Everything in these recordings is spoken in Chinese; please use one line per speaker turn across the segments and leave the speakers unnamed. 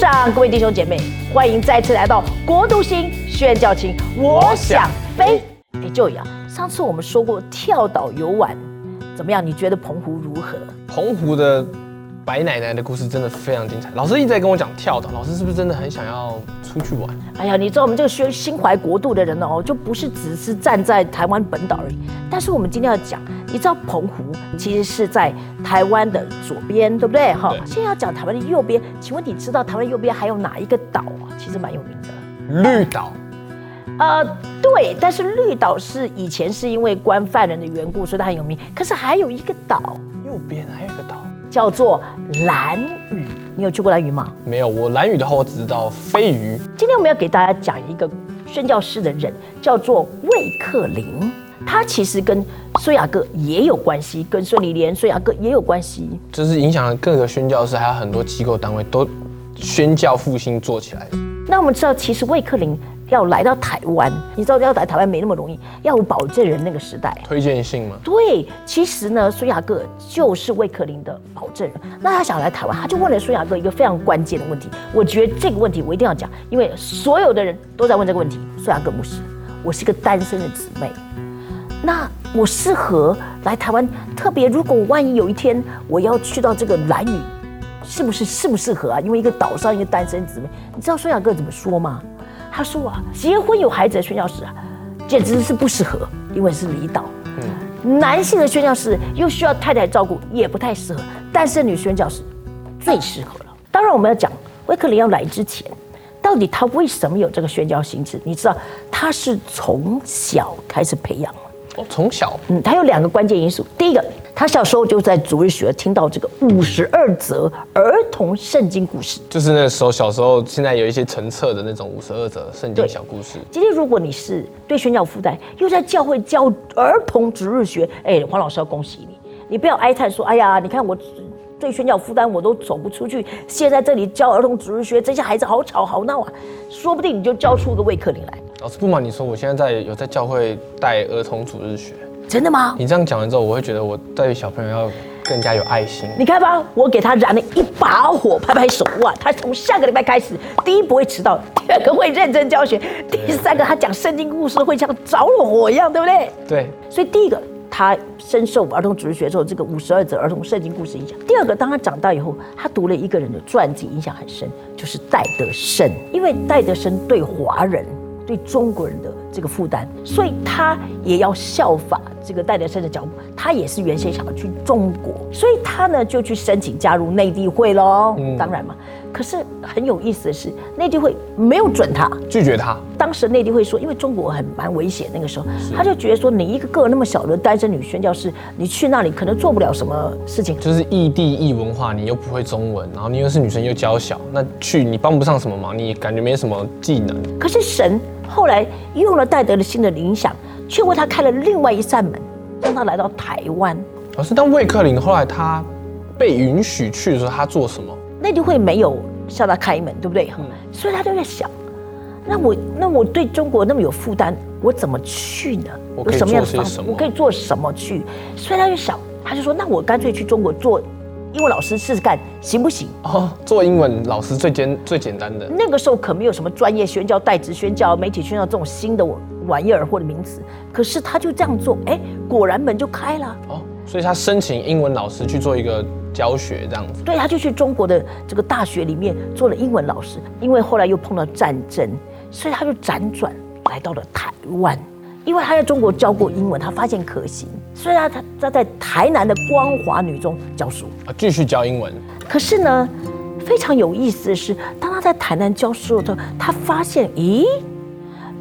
长，各位弟兄姐妹，欢迎再次来到国度星宣教情，我想飞。哎，就一样，上次我们说过跳岛游玩，怎么样？你觉得澎湖如何？
澎湖的白奶奶的故事真的非常精彩。老师一直在跟我讲跳岛，老师是不是真的很想要出去玩？
哎呀，你知道我们这个宣心怀国度的人哦，就不是只是站在台湾本岛而已。但是我们今天要讲，你知道澎湖其实是在台湾的左边，对不对？哈，现在要讲台湾的右边，请问你知道台湾右边还有哪一个岛啊？其实蛮有名的。
绿岛
呃，对，但是绿岛是以前是因为关犯人的缘故，所以它很有名。可是还有一个岛
右边还有一个岛，
叫做蓝屿，你有去过蓝屿吗？
没有。我蓝屿的话，我只知道飞鱼。
今天我们要给大家讲一个宣教师的人，叫做魏克林。他其实跟孙雅各也有关系，跟孙理莲、孙雅各也有关系。
就是影响了各个宣教师，还有很多机构单位都宣教复兴做起来。
那我们知道，其实魏克林要来到台湾，你知道要来台湾没那么容易，要有保证人那个时代。
推荐信吗？
对，其实呢，孙雅各就是魏克林的保证人。那他想来台湾，他就问了孙雅各一个非常关键的问题。我觉得这个问题我一定要讲，因为所有的人都在问这个问题。孙雅各牧师，我是个单身的姊妹，那我适合来台湾？特别如果我万一有一天我要去到这个兰屿，是不是适不适合啊？因为一个岛上一个单身姊妹，你知道孙雅各怎么说吗？他说啊，结婚有孩子的宣教士啊，简直是不适合，因为是离岛。男性的宣教士又需要太太照顾，也不太适合。单身女宣教士最适合了。当然，我们要讲威克林要来之前，到底他为什么有这个宣教心智？你知道，他是从小开始培养。
哦，从小
嗯，他有两个关键因素。第一个，他小时候就在主日学听到这个五十二则儿童圣经故事。
就是那时候小时候，现在有一些成册的那种五十二则圣经小故事。
今天如果你是对宣教负担，又在教会教儿童主日学，哎，黄老师要恭喜你，你不要哀叹说，哎呀，你看我对宣教负担我都走不出去，现在这里教儿童主日学，这些孩子好吵好闹啊，说不定你就教出个魏克林来，
老师不瞒你说，我现在在有在教会带儿童主日学。
真的吗？
你这样讲完之后，我会觉得我对小朋友要更加有爱心。
你看吧，我给他燃了一把火，拍拍手哇！他从下个礼拜开始，第一不会迟到，第二个会认真教学，第三个他讲圣经故事会像着了火一样，对不对？
对，
所以第一个，他深受儿童主日学之后这个五十二则儿童圣经故事影响。第二个，当他长大以后，他读了一个人的传记，影响很深，就是戴德生。因为戴德生对华人、对中国人的这个负担，所以他也要效法这个戴德生的脚步。他也是原先想要去中国，所以他呢就去申请加入内地会喽。
嗯
当然嘛，可是很有意思的是，内地会没有准他。
拒绝他。
当时内地会说，因为中国很蛮危险，那个时候他就觉得说，你一个个那么小的单身女宣教士，你去那里可能做不了什么事情。
就是异地异文化，你又不会中文，然后你又是女生又娇小，那去你帮不上什么忙，你感觉没什么技能。
可是神后来用了戴德的心的影响，却为他开了另外一扇门，让他来到台湾。
老师，当魏克林后来他被允许去的时候，他做什么？
内地会没有向他开门，对不对？所以他就在想，那我那我对中国那么有负担，我怎么去呢？
我可以
有什么样的方法？我可以做什么去？所以他就想，他就说，那我干脆去中国做英文老师试试看，行不行？
哦，做英文老师最简最简单的。
那个时候可没有什么专业宣教、代职宣教、媒体宣教这种新的玩意儿或者名词，可是他就这样做，哎，果然门就开了。
哦，所以他申请英文老师去做一个教学这样子。
对，他就去中国的这个大学里面做了英文老师，因为后来又碰到战争，所以他就辗转来到了台湾。因为他在中国教过英文，他发现可行，所以他他他在台南的光华女中教书，
啊，继续教英文。
可是呢，非常有意思的是，当他在台南教书的时候，他发现，咦，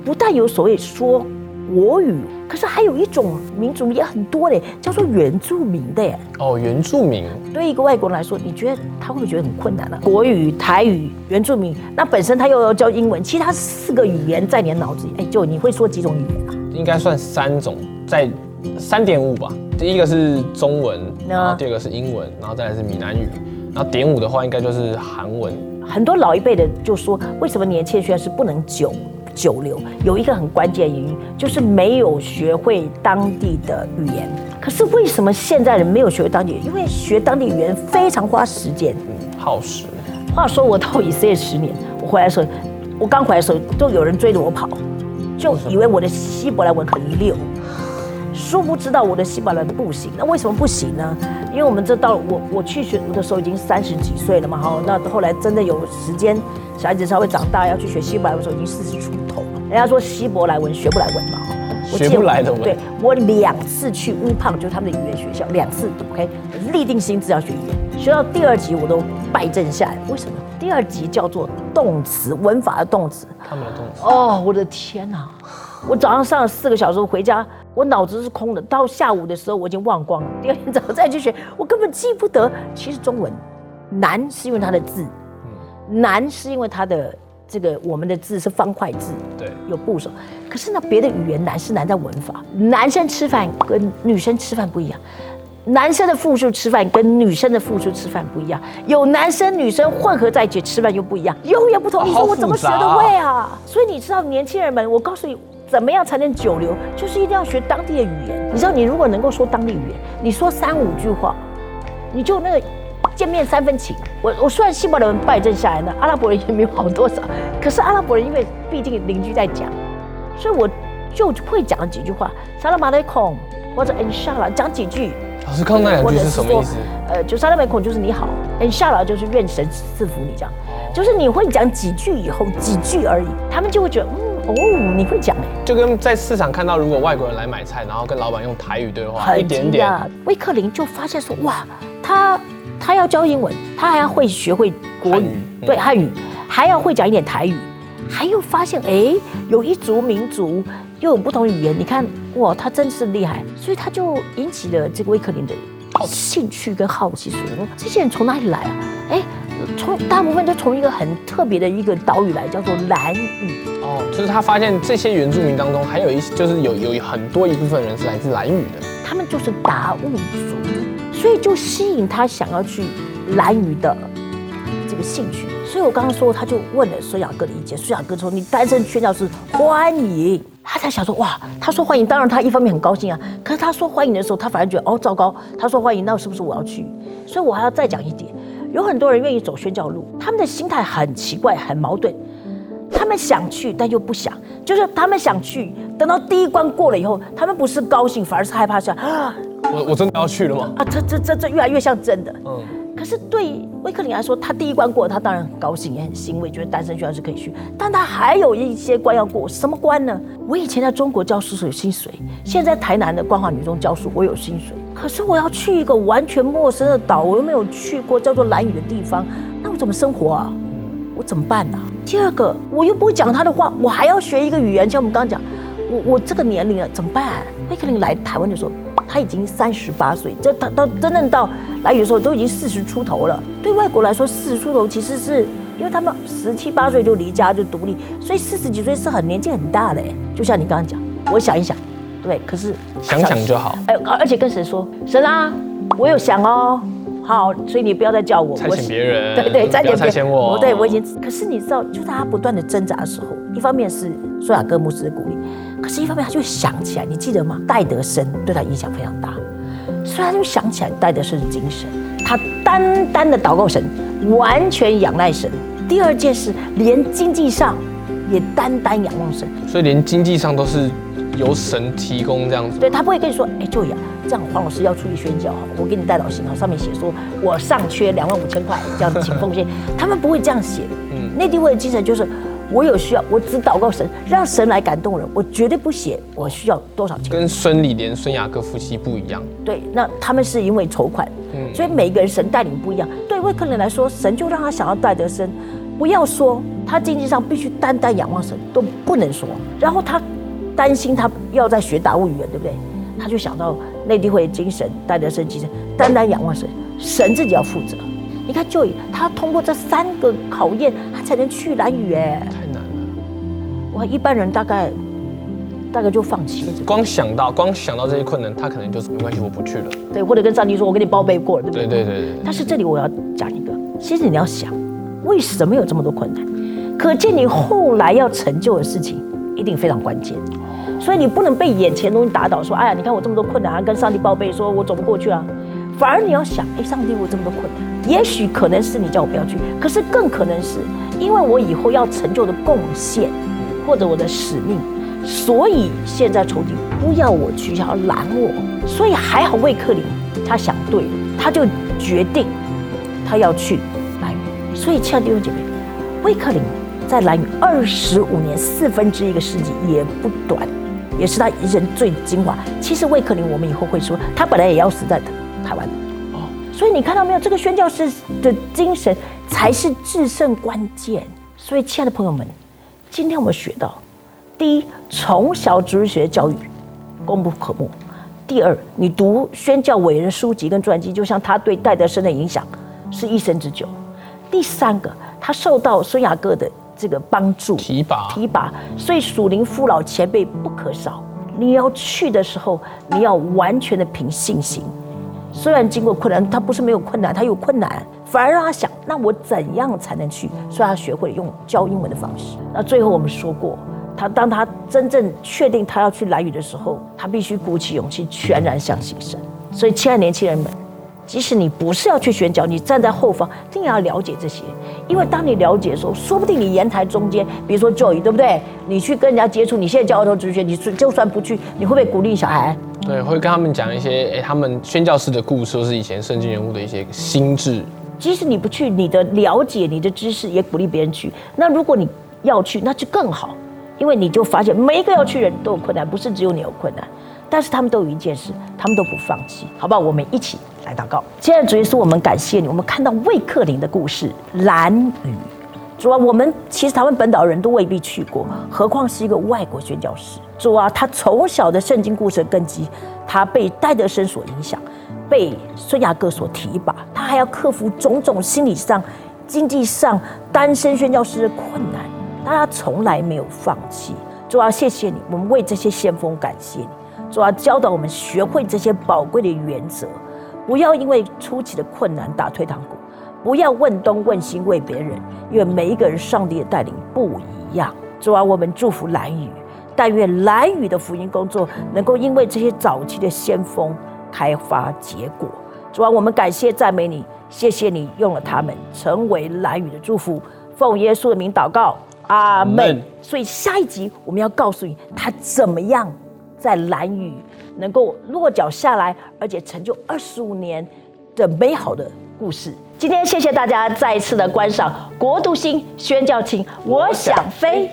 不但有所谓说国语，可是还有一种民族也很多嘞，叫做原住民的耶。
哦，原住民。
对一个外国人来说，你觉得他会不会觉得很困难呢、国语、台语、原住民，那本身他又要教英文，其他四个语言在你的脑子里，哎，就你会说几种语言啊？
应该算三种，在三点五吧。第一个是中文，然后第二个是英文，然后再来是闽南语，然后点五的话应该就是韩文。
很多老一辈的就说，为什么年轻人宣教士不能久久留？有一个很关键的原因，就是没有学会当地的语言。可是为什么现在人没有学会当地语言？因为学当地语言非常花时间。
嗯，耗时。
话说我到以色列十年，我回来的时候，我刚回来的时候，都有人追着我跑，就以为我的希伯来文很溜，殊不知道我的希伯来文不行。那为什么不行呢？因为我们这到我我去学的时候已经三十几岁了嘛，哈，那后来真的有时间，小孩子稍微长大要去学希伯来文的时候，已经四十出头了。人家说希伯来文学不来文嘛，
学不来的文。
对我两次去乌胖，就是他们的语言学校，两次，OK，立定心智要学语言，学到第二级我都败阵下来。为什么？第二级叫做动词，文法的动词。
他们的动词。
哦，我的天哪！我早上上了四个小时回家，我脑子是空的。到下午的时候我已经忘光了。第二天早上再去学，我根本记不得。其实中文难是因为它的字，难是因为它的这个我们的字是方块字，
对，
有部首。可是呢，别的语言难是难在文法。男生吃饭跟女生吃饭不一样，男生的复数吃饭跟女生的复数吃饭不一样，有男生女生混合在一起吃饭又不一样，永远不同。你说我怎么学得会啊？所以你知道，年轻人们，我告诉你。怎么样才能久留？就是一定要学当地的语言。你知道，你如果能够说当地语言，你说三五句话，你就那个见面三分情。我我虽然希伯来文败阵下来呢，阿拉伯人也没有好多少，可是阿拉伯人因为毕竟邻居在讲，所以我就会讲几句话。萨拉马雷孔或者恩沙拉讲几句。
老师，刚刚那两句是什么意思？呃，
就萨拉马雷孔就是你好，恩沙拉就是愿神赐福你这样，就是你会讲几句以后几句而已，他们就会觉得嗯。哦，你会讲哎，
就跟在市场看到，如果外国人来买菜，然后跟老板用台语对话，一点点。
威克林就发现说，哇，他他要教英文，他还要会学会国语，对汉语，还要会讲一点台语，还又发现哎，有一族民族又有不同语言，你看哇，他真是厉害，所以他就引起了这个威克林的兴趣跟好奇，说这些人从哪里来啊？哎。从大部分都从一个很特别的一个岛屿来，叫做兰屿。
哦，就是他发现这些原住民当中，还有一些就是有有很多一部分人是来自兰屿的。
他们就是达悟族，所以就吸引他想要去兰屿的这个兴趣。所以我刚刚说，他就问了孙雅哥的意见。孙雅哥说：“你单身宣教是欢迎。”他才想说：“哇，他说欢迎，当然他一方面很高兴啊。可是他说欢迎的时候，他反而觉得哦，糟糕。他说欢迎，那是不是我要去？所以我还要再讲一点。”有很多人愿意走宣教路，他们的心态很奇怪，很矛盾。他们想去，但又不想，就是他们想去，等到第一关过了以后，他们不是高兴，反而是害怕，想啊，
我我真的要去了吗？啊，
这这这这越来越像真的。嗯。可是对威克林来说，他第一关过，他当然很高兴，也很欣慰，觉得单身宣教是可以去。但他还有一些关要过，什么关呢？我以前在中国教书是有薪水，现在台南的光华女中教书，我有薪水。可是我要去一个完全陌生的岛，我又没有去过叫做蓝屿的地方，那我怎么生活啊？我怎么办呢？第二个，我又不会讲他的话，我还要学一个语言，像我们刚刚讲，我我这个年龄了怎么办？威克林来台湾的时候，他已经三十八岁，这他到真正到来屿的时候都已经四十出头了。对外国来说，四十出头其实是因为他们十七八岁就离家就独立，所以四十几岁是很年纪很大的。就像你刚刚讲，我想一想。对，可是
想想就好。
哎，而且跟神说，神啊，我有想哦，好，所以你不要再叫我。
差遣别人。
对对，
再
遣
别我。
对，我已经。可是你知道，就在他不断的挣扎的时候，一方面是苏雅各牧师的鼓励，可是一方面他就想起来，你记得吗？戴德生对他影响非常大，所以他就想起来戴德生的精神，他单单的祷告神，完全仰赖神。第二件事，连经济上也单单仰望神。
所以连经济上都是。由神提供这样子，
对他不会跟你说，哎，就呀，这样黄老师要出去宣教哈，我给你带到信号上面写说，我尚缺两万五千块，这样子请奉献，他们不会这样写。嗯，内地会的精神就是，我有需要，我只祷告神，让神来感动人，我绝对不写我需要多少钱。
跟孙李莲、孙雅各夫妻不一样。
对，那他们是因为筹款，嗯，所以每个人神带领不一样。对为客人来说，神就让他想要带得生，不要说他经济上必须单单仰望神，都不能说，然后他。担心他要在学达悟语言，对不对？他就想到内地会精神，戴德生精神，单单仰望神，神自己要负责。你看，就他通过这三个考验，他才能去蓝屿。哎，
太难了。
哇，一般人大概大概就放弃了。
光想到光想到这些困难，他可能就是没关系，我不去了。
对，或者跟上帝说，我给你报备过了，对不
对？对对对对。
但是这里我要讲一个，其实你要想，为什么有这么多困难？可见你后来要成就的事情，一定非常关键。所以你不能被眼前的东西打倒，说哎呀，你看我这么多困难，跟上帝报备，说我走不过去啊。反而你要想，哎，上帝我这么多困难，也许可能是你叫我不要去，可是更可能是因为我以后要成就的贡献，或者我的使命，所以现在仇敌不要我去，想要拦我。所以还好魏克林他想对了，他就决定他要去蓝屿。所以亲爱的弟兄姐妹，魏克林在蓝屿二十五年四分之一个世纪也不短。也是他一人最精华。其实魏克林，我们以后会说，他本来也要死在台湾。哦，所以你看到没有？这个宣教师的精神才是制胜关键。所以，亲爱的朋友们，今天我们学到：第一，从小主日学教育功不可没；第二，你读宣教伟人书籍跟传记，就像他对戴德生的影响是一生之久；第三个，他受到孙雅各的。这个帮助
提拔
提拔，所以属灵父老前辈不可少。你要去的时候，你要完全的凭信心。虽然经过困难，他不是没有困难，他有困难，反而让他想：那我怎样才能去？所以他学会用教英文的方式。那最后我们说过，他当他真正确定他要去来语的时候，他必须鼓起勇气，全然相信神。所以，亲爱的年轻人们。即使你不是要去宣教，你站在后方，一定要了解这些，因为当你了解的时候，说不定你言台中间，比如说 Joy，对不对？你去跟人家接触，你现在教儿童主学，你就算不去，你会不会鼓励小孩？
对，会跟他们讲一些，哎，他们宣教师的故事，或是以前圣经人物的一些心智。
即使你不去，你的了解、你的知识也鼓励别人去。那如果你要去，那就更好，因为你就发现每一个要去人都有困难，不是只有你有困难。但是他们都有一件事，他们都不放弃，好不好？我们一起来祷告。现在主耶稣，我们感谢你。我们看到魏克林的故事，蓝雨。主啊，我们其实台湾本岛人都未必去过，何况是一个外国宣教师。主啊，他从小的圣经故事根基，他被戴德生所影响，被孙雅各所提拔，他还要克服种种心理上、经济上单身宣教师的困难，但他从来没有放弃。主啊，谢谢你，我们为这些先锋感谢你。主要教导我们学会这些宝贵的原则，不要因为初期的困难打退堂鼓，不要问东问西为别人，因为每一个人上帝的带领不一样。主啊，我们祝福蓝宇，但愿蓝宇的福音工作能够因为这些早期的先锋开发结果。主啊，我们感谢赞美你，谢谢你用了他们成为蓝宇的祝福。奉耶稣的名祷告，阿门。所以下一集我们要告诉你他怎么样。在蓝雨能够落脚下来，而且成就二十五年的美好的故事。今天谢谢大家再一次的观赏《国度星宣教情》，我想飞。